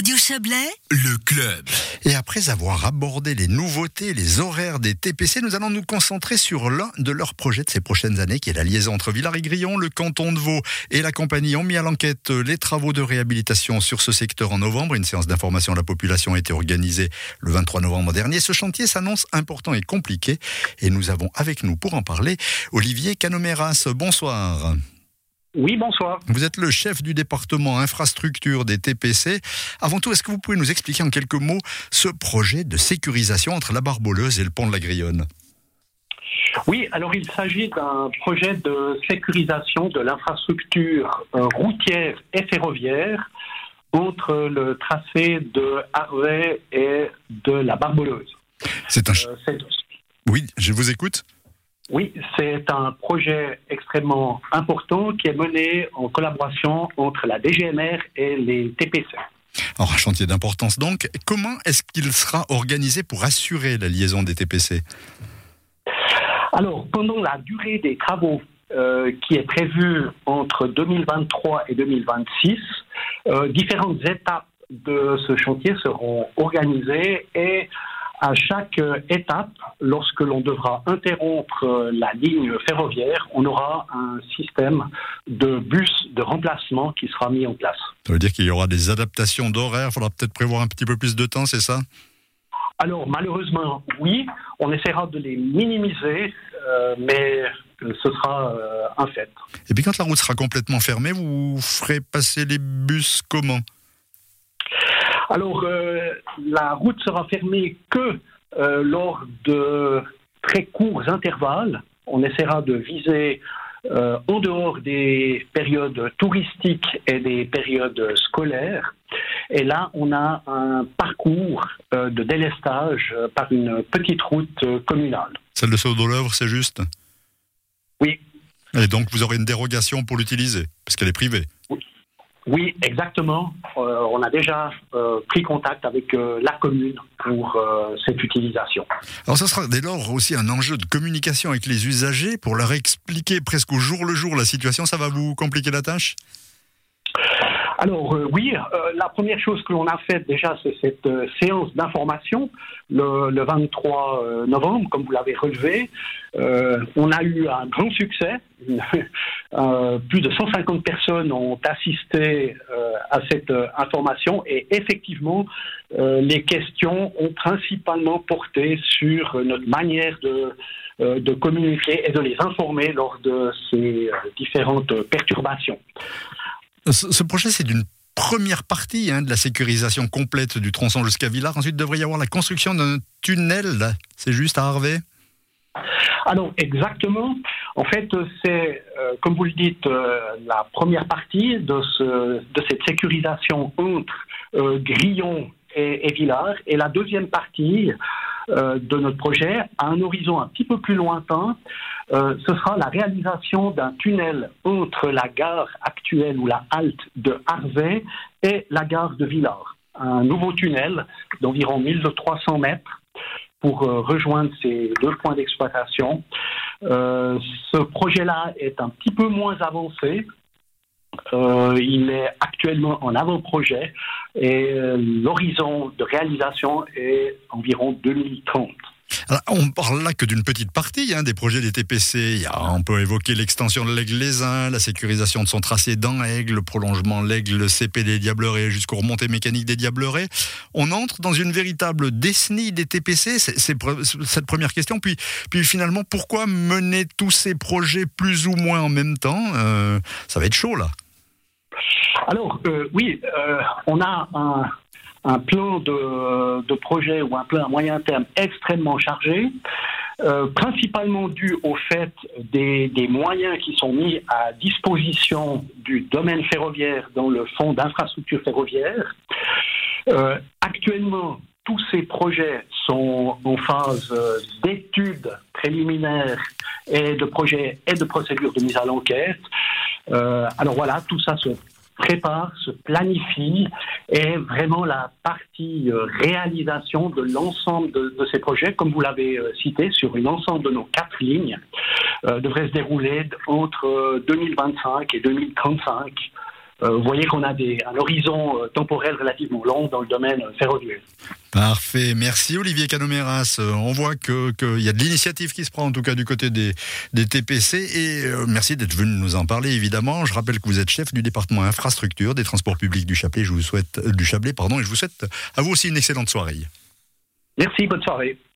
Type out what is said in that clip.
Radio Chablais, le club. Et après avoir abordé les nouveautés, les horaires des TPC, nous allons nous concentrer sur l'un de leurs projets de ces prochaines années, qui est la liaison entre Villars-et-Grillon, le canton de Vaud et la compagnie ont mis à l'enquête les travaux de réhabilitation sur ce secteur en novembre. Une séance d'information à la population a été organisée le 23 novembre dernier. Ce chantier s'annonce important et compliqué. Et nous avons avec nous pour en parler Olivier Canomeras. Bonsoir. Oui, bonsoir. Vous êtes le chef du département infrastructure des TPC. Avant tout, est-ce que vous pouvez nous expliquer en quelques mots ce projet de sécurisation entre la Barboleuse et le pont de la Grillonne? Oui, alors il s'agit d'un projet de sécurisation de l'infrastructure euh, routière et ferroviaire entre le tracé de Harvey et de la Barboleuse. C'est un... Euh, oui, je vous écoute. Oui, c'est un projet extrêmement important qui est mené en collaboration entre la DGMR et les TPC. Alors, un chantier d'importance donc. Comment est-ce qu'il sera organisé pour assurer la liaison des TPC Alors, pendant la durée des travaux euh, qui est prévue entre 2023 et 2026, euh, différentes étapes de ce chantier seront organisées et à chaque euh, étape, lorsque l'on devra interrompre euh, la ligne ferroviaire, on aura un système de bus de remplacement qui sera mis en place. Ça veut dire qu'il y aura des adaptations d'horaire, il faudra peut-être prévoir un petit peu plus de temps, c'est ça? Alors malheureusement, oui, on essaiera de les minimiser, euh, mais ce sera un fait. Et puis quand la route sera complètement fermée, vous ferez passer les bus comment? Alors, euh, la route sera fermée que euh, lors de très courts intervalles. On essaiera de viser euh, en dehors des périodes touristiques et des périodes scolaires. Et là, on a un parcours de délestage par une petite route communale. Celle de Saut de c'est juste? Oui. Et donc, vous aurez une dérogation pour l'utiliser, parce qu'elle est privée? Oui, exactement. Euh, on a déjà euh, pris contact avec euh, la commune pour cette utilisation. Alors ça sera dès lors aussi un enjeu de communication avec les usagers pour leur expliquer presque au jour le jour la situation. Ça va vous compliquer la tâche? Alors euh, oui, euh, la première chose que l'on a faite déjà, c'est cette euh, séance d'information le, 23 novembre, comme vous l'avez relevé. on a eu un grand succès. Plus de 150 personnes ont assisté à cette information et effectivement, les questions ont principalement porté sur notre manière de de communiquer et de les informer lors de ces différentes perturbations. Ce projet, c'est d'une première partie hein, de la sécurisation complète du tronçon jusqu'à Villars. Ensuite, il devrait y avoir la construction d'un tunnel, c'est juste à Harvey? Alors exactement. En fait, c'est, euh, comme vous le dites, euh, la première partie de, ce, de cette sécurisation entre euh, Grillon et, et, Villars. Et la deuxième partie de notre projet, à un horizon un petit peu plus lointain, ce sera la réalisation d'un tunnel entre la gare actuelle ou la halte de Harvey et la gare de Villars. Un nouveau tunnel d'environ 1300 mètres pour rejoindre ces deux points d'exploitation. Euh, ce projet-là est un petit peu moins avancé. il est actuellement en avant-projet et l'horizon de réalisation est environ 2030 on parle là que d'une petite partie hein, des projets des TPC. on peut évoquer l'extension de l'Aigle les la sécurisation de son tracé dans Aigle, le prolongement l'Aigle CP des Diablerets jusqu'aux remontées mécaniques des Diablerets. On entre dans une véritable décennie des TPC. C'est cette première question. Puis, puis finalement, pourquoi mener tous ces projets plus ou moins en même temps euh, Ça va être chaud là. Alors euh, oui, euh, on a un, un plan de, de, projet ou un plan à moyen terme extrêmement chargé, euh, principalement dû au fait des, moyens qui sont mis à disposition du domaine ferroviaire dans le fonds d'infrastructure ferroviaire. Euh, actuellement, tous ces projets sont en phase euh, d'études préliminaires et de projets et de procédures de mise à l'enquête. Alors voilà, tout ça se prépare, se planifie et vraiment la partie euh, réalisation de l'ensemble de, ces projets, comme vous l'avez euh, cité, sur une ensemble de nos quatre lignes, euh, devrait se dérouler entre 2025 et 2035. Vous voyez qu'on a des, un horizon temporel relativement long dans le domaine ferroviaire. Parfait, merci Olivier Canomeras. on voit qu'il y a de l'initiative qui se prend en tout cas du côté des, des TPC et merci d'être venu nous en parler évidemment. Je rappelle que vous êtes chef du département infrastructure des transports publics du Chablais. Je vous souhaite du Chablais, pardon, et je vous souhaite à vous aussi une excellente soirée. Merci, bonne soirée.